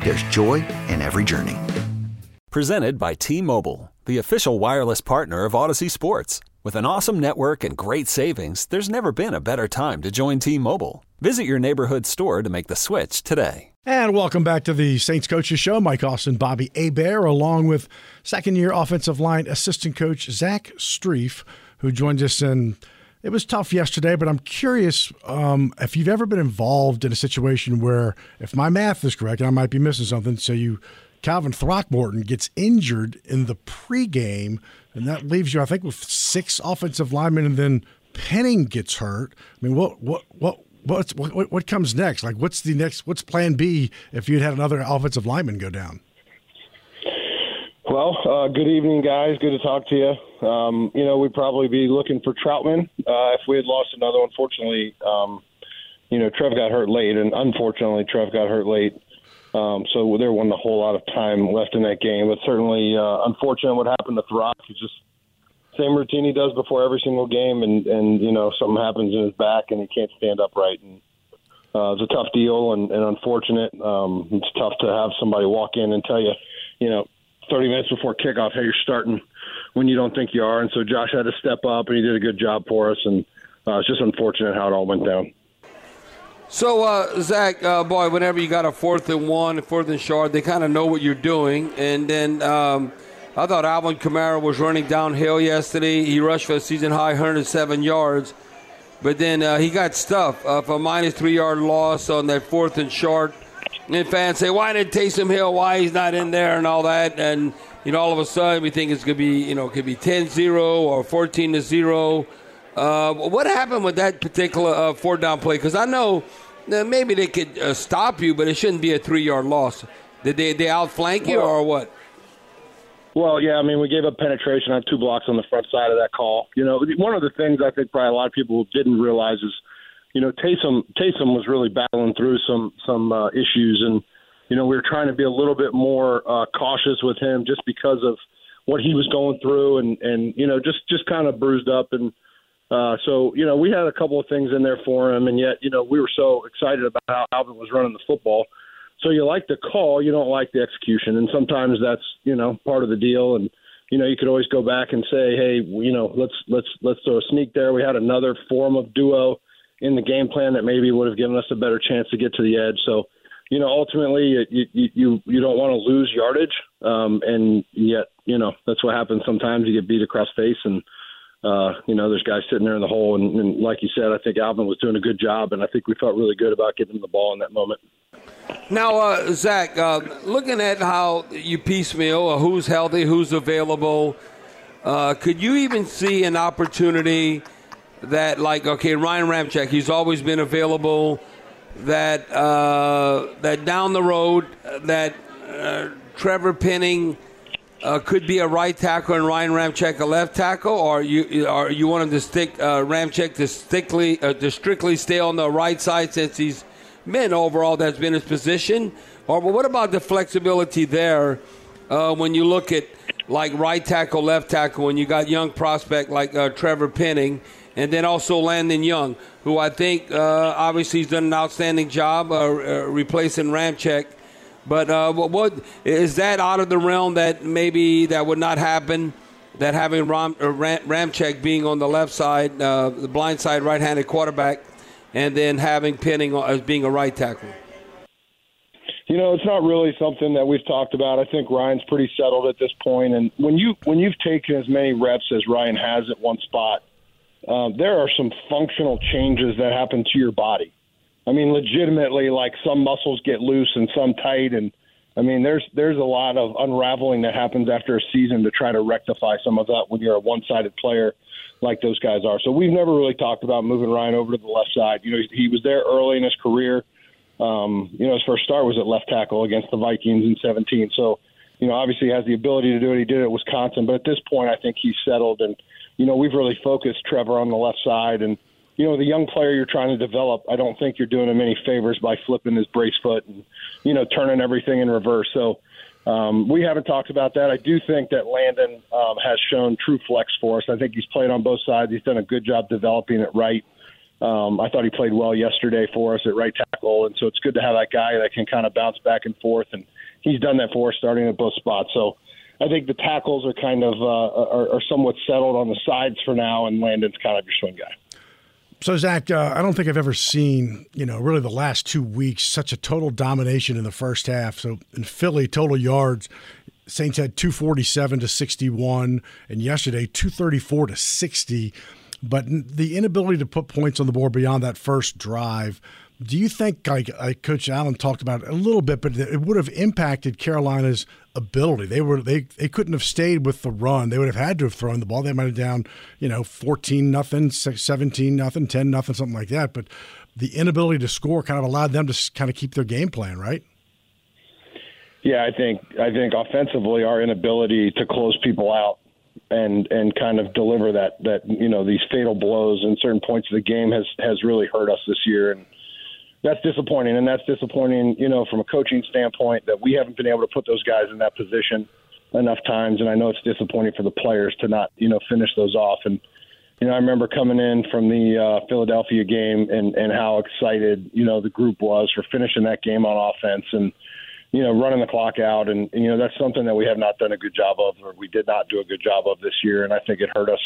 there's joy in every journey. Presented by T Mobile, the official wireless partner of Audacy Sports. With an awesome network and great savings, there's never been a better time to join T Mobile. Visit your neighborhood store to make the switch today. And welcome back to the Saints Coaches Show. Mike Austin, Bobby Hebert, along with second year offensive line assistant coach Zach Strief, who joined us. And it was tough yesterday, but I'm curious um, if you've ever been involved in a situation where, if my math is correct, and I might be missing something. So you, Calvin Throckmorton gets injured in the pregame, and that leaves you, I think, with six offensive linemen, and then Penning gets hurt. I mean, what, what, what, what's what, what comes next? Like, what's the next? What's Plan B if you'd had another offensive lineman go down? Well, uh, good evening, guys. Good to talk to you. Um, you know, we'd probably be looking for Trautman uh, if we had lost another. Unfortunately, um, you know, Trev got hurt late, and unfortunately, Trev got hurt late. Um, so there wasn't a whole lot of time left in that game. But certainly, uh, unfortunate what happened to Throck. He just same routine he does before every single game, and and you know something happens in his back and he can't stand upright, and uh, it's a tough deal and, and unfortunate. Um, it's tough to have somebody walk in and tell you, you know, 30 minutes before kickoff, how you're starting when you don't think you are, and so Josh had to step up and he did a good job for us, and uh, it's just unfortunate how it all went down. So, uh, Zach, uh, boy, whenever you got a fourth and one, fourth and short, they kind of know what you're doing, and then. Um, I thought Alvin Kamara was running downhill yesterday. He rushed for a season high 107 yards, but then uh, he got stuffed uh, for a minus three yard loss on that fourth and short. And fans say, why did Taysom Hill, why he's not in there and all that? And, you know, all of a sudden we think it's going to be, you know, it could be 10 0 or 14 to 0. Uh, what happened with that particular uh, four down play? Because I know maybe they could uh, stop you, but it shouldn't be a three yard loss. Did they, they outflank you or what? Well, yeah, I mean, we gave up penetration on two blocks on the front side of that call. You know, one of the things I think probably a lot of people didn't realize is, you know, Taysom Taysom was really battling through some some uh, issues, and you know, we were trying to be a little bit more uh, cautious with him just because of what he was going through, and and you know, just just kind of bruised up, and uh, so you know, we had a couple of things in there for him, and yet you know, we were so excited about how Alvin was running the football so you like the call, you don't like the execution, and sometimes that's you know part of the deal. And you know you could always go back and say, hey, you know, let's let's let's throw a sneak there. We had another form of duo in the game plan that maybe would have given us a better chance to get to the edge. So you know, ultimately, you you you don't want to lose yardage, um, and yet you know that's what happens sometimes. You get beat across face, and uh, you know there's guys sitting there in the hole, and, and like you said, I think Alvin was doing a good job, and I think we felt really good about getting him the ball in that moment. Now, uh, Zach, uh, looking at how you piecemeal, uh, who's healthy, who's available, uh, could you even see an opportunity that, like, okay, Ryan Ramczyk, he's always been available. That uh, that down the road, that uh, Trevor Penning could be a right tackle and Ryan Ramczyk a left tackle, or you or you want him to stick Ramczyk to strictly to strictly stay on the right side since he's men overall that's been his position? Or what about the flexibility there uh, when you look at like right tackle, left tackle, when you got young prospect like uh, Trevor Penning, and then also Landon Young, who I think uh, obviously has done an outstanding job uh, uh, replacing Ramczyk. But uh, what is that out of the realm that maybe that would not happen? That having Ram, Ram, Ramczyk being on the left side, the blind side, right-handed quarterback, and then having Penning as being a right tackle? You know, it's not really something that we've talked about. I think Ryan's pretty settled at this point. point, and when you when you've taken as many reps as Ryan has at one spot, uh, there are some functional changes that happen to your body. I mean, legitimately, like some muscles get loose and some tight, and I mean, there's there's a lot of unraveling that happens after a season to try to rectify some of that when you're a one-sided player like those guys are. So we've never really talked about moving Ryan over to the left side. You know, he, he was there early in his career. Um, you know, his first start was at left tackle against the Vikings in 17. So, you know, obviously he has the ability to do it. He did it at Wisconsin, but at this point, I think he's settled. And you know, we've really focused Trevor on the left side. And you know, the young player you're trying to develop, I don't think you're doing him any favors by flipping his brace foot and you know turning everything in reverse. So. Um, we haven't talked about that. I do think that Landon um, has shown true flex for us. I think he's played on both sides. He's done a good job developing it right. Um, I thought he played well yesterday for us at right tackle, and so it's good to have that guy that can kind of bounce back and forth, and he's done that for us starting at both spots. So I think the tackles are kind of uh, are, are somewhat settled on the sides for now, and Landon's kind of your swing guy. So Zach, uh, I don't think I've ever seen you know really the last two weeks such a total domination in the first half. So in Philly, total yards, Saints had two forty seven to sixty one, and yesterday two thirty four to sixty. But the inability to put points on the board beyond that first drive, do you think, like, like Coach Allen talked about a little bit, but it would have impacted Carolina's ability? They were they they couldn't have stayed with the run. They would have had to have thrown the ball. They might have down, you know, fourteen nothing, seventeen nothing, ten nothing, something like that. But the inability to score kind of allowed them to kind of keep their game plan, right? Yeah, I think I think offensively, our inability to close people out and and kind of deliver that that you know these fatal blows in certain points of the game has has really hurt us this year and that's disappointing. And that's disappointing you know from a coaching standpoint that we haven't been able to put those guys in that position enough times. And I know it's disappointing for the players to not you know finish those off. And you know I remember coming in from the uh, Philadelphia game and and how excited you know the group was for finishing that game on offense and you know, running the clock out, and, and you know that's something that we have not done a good job of, or we did not do a good job of this year, and I think it hurt us.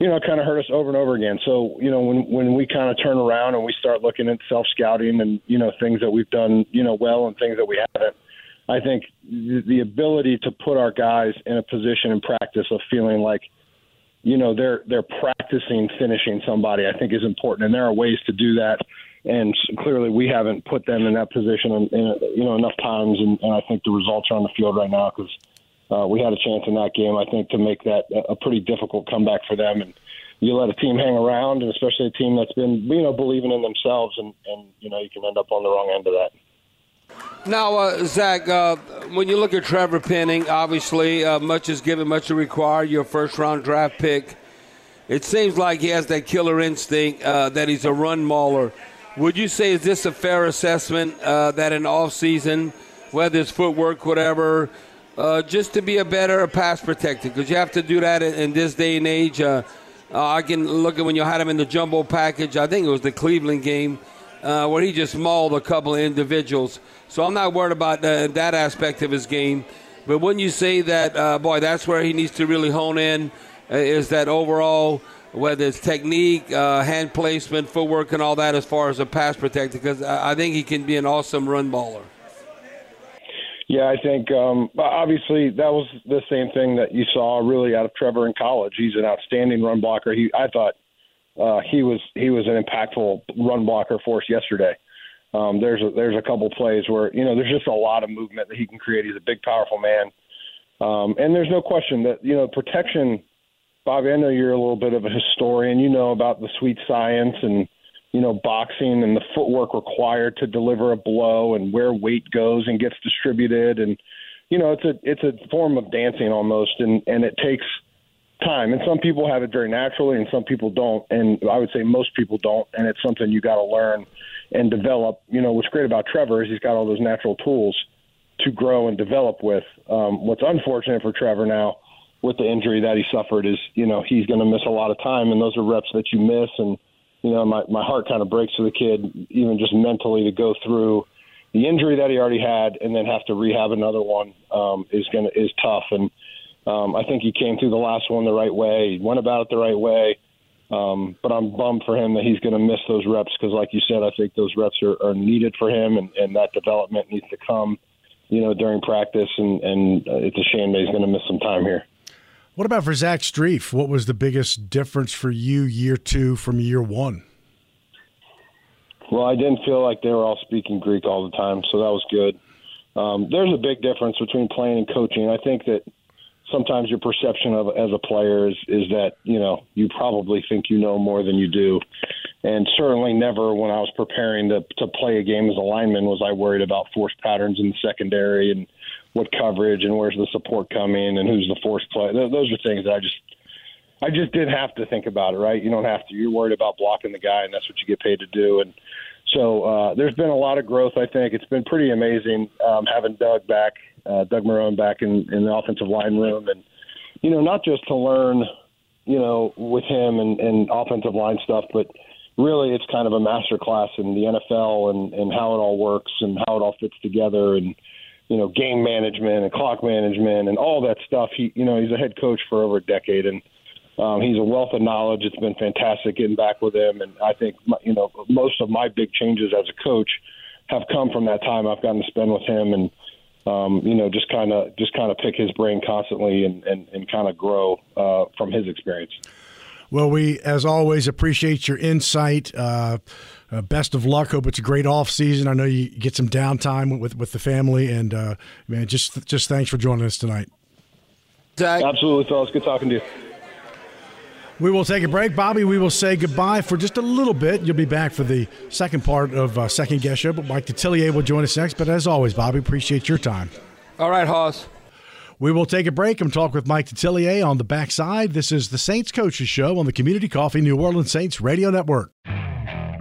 You know, kind of hurt us over and over again. So, you know, when when we kind of turn around and we start looking at self scouting and you know things that we've done, you know, well and things that we haven't, I think the, ability to put our guys in a position in practice of feeling like, you know, they're they're practicing finishing somebody, I think is important, and there are ways to do that. And clearly we haven't put them in that position in, in you know enough times, and, and I think the results are on the field right now because uh, we had a chance in that game. I think to make that a pretty difficult comeback for them, and you let a team hang around, and especially a team that's been you know believing in themselves, and and you know you can end up on the wrong end of that. Now, uh, Zach, uh, when you look at Trevor Penning, obviously uh, much is given, much is required. Your first round draft pick. It seems like he has that killer instinct uh, that he's a run mauler. Would you say is this a fair assessment uh, that in off season, whether it's footwork, whatever, uh, just to be a better pass protector? Because you have to do that in, in this day and age. Uh, uh, I can look at when you had him in the jumbo package. I think it was the Cleveland game uh, where he just mauled a couple of individuals. So I'm not worried about uh, that aspect of his game. But when you say that, boy, that's where he needs to really hone in, is that overall whether it's technique, uh, hand placement, footwork, and all that as far as a pass protector, because I think he can be an awesome run baller. Yeah, I think um, obviously that was the same thing that you saw really out of Trevor in college. He's an outstanding run blocker. He, I thought uh, he was he was an impactful run blocker for us yesterday. Um, there's a, there's a couple plays where you know there's just a lot of movement that he can create. He's a big, powerful man, um, and there's no question that you know protection Bobby, I know you're a little bit of a historian. You know about the sweet science and you know boxing and the footwork required to deliver a blow and where weight goes and gets distributed and you know it's a it's a form of dancing almost and and it takes time and some people have it very naturally and some people don't and I would say most people don't and it's something you got to learn and develop. You know what's great about Trevor is he's got all those natural tools to grow and develop with. Um, what's unfortunate for Trevor now with the injury that he suffered is, you know, he's going to miss a lot of time, and those are reps that you miss. And you know, my my heart kind of breaks for the kid, even just mentally to go through the injury that he already had and then have to rehab another one um, is going to is tough. And um, I think he came through the last one the right way. He went about it the right way. Um, but I'm bummed for him that he's going to miss those reps because, like you said, I think those reps are, are needed for him, and, and that development needs to come, you know, during practice. And, and uh, it's a shame that he's going to miss some time here. What about for Zach Strief? What was the biggest difference for you year two from year one? Well, I didn't feel like they were all speaking Greek all the time, so that was good. Um, there's a big difference between playing and coaching. I think that sometimes your perception of as a player is, is that you know you probably think you know more than you do, and certainly never when I was preparing to to play a game as a lineman was I worried about force patterns in the secondary and what coverage and where's the support coming and who's the force play. Those are things that I just I just didn't have to think about it. Right? You don't have to. You're worried about blocking the guy, and that's what you get paid to do. And so uh, there's been a lot of growth. I think it's been pretty amazing um, having Doug back uh, Doug Marrone back in, in the offensive line room, and you know, not just to learn, you know, with him and, and offensive line stuff, but really it's kind of a master class in the NFL and, and how it all works and how it all fits together and you know game management and clock management and all that stuff. He you know he's a head coach for over a decade and um, he's a wealth of knowledge. It's been fantastic getting back with him, and I think you know most of my big changes as a coach have come from that time I've gotten to spend with him and um, you know, just kind of just kind of pick his brain constantly and, and, and kind of grow uh, from his experience. Well, we, as always, appreciate your insight. Uh, uh, best of luck. Hope it's a great off season. I know you get some downtime with with the family, and uh, man, just just thanks for joining us tonight. Zach. Absolutely, fellas. Good talking to you. We will take a break. Bobby, we will say goodbye for just a little bit. You'll be back for the second part of uh, Second Guess Show, but Mike Detillier will join us next. But as always, Bobby, appreciate your time. All right, Hoss. We will take a break and talk with Mike Detillier on the backside. This is the Saints Coaches Show on the Community Coffee New Orleans Saints Radio Network.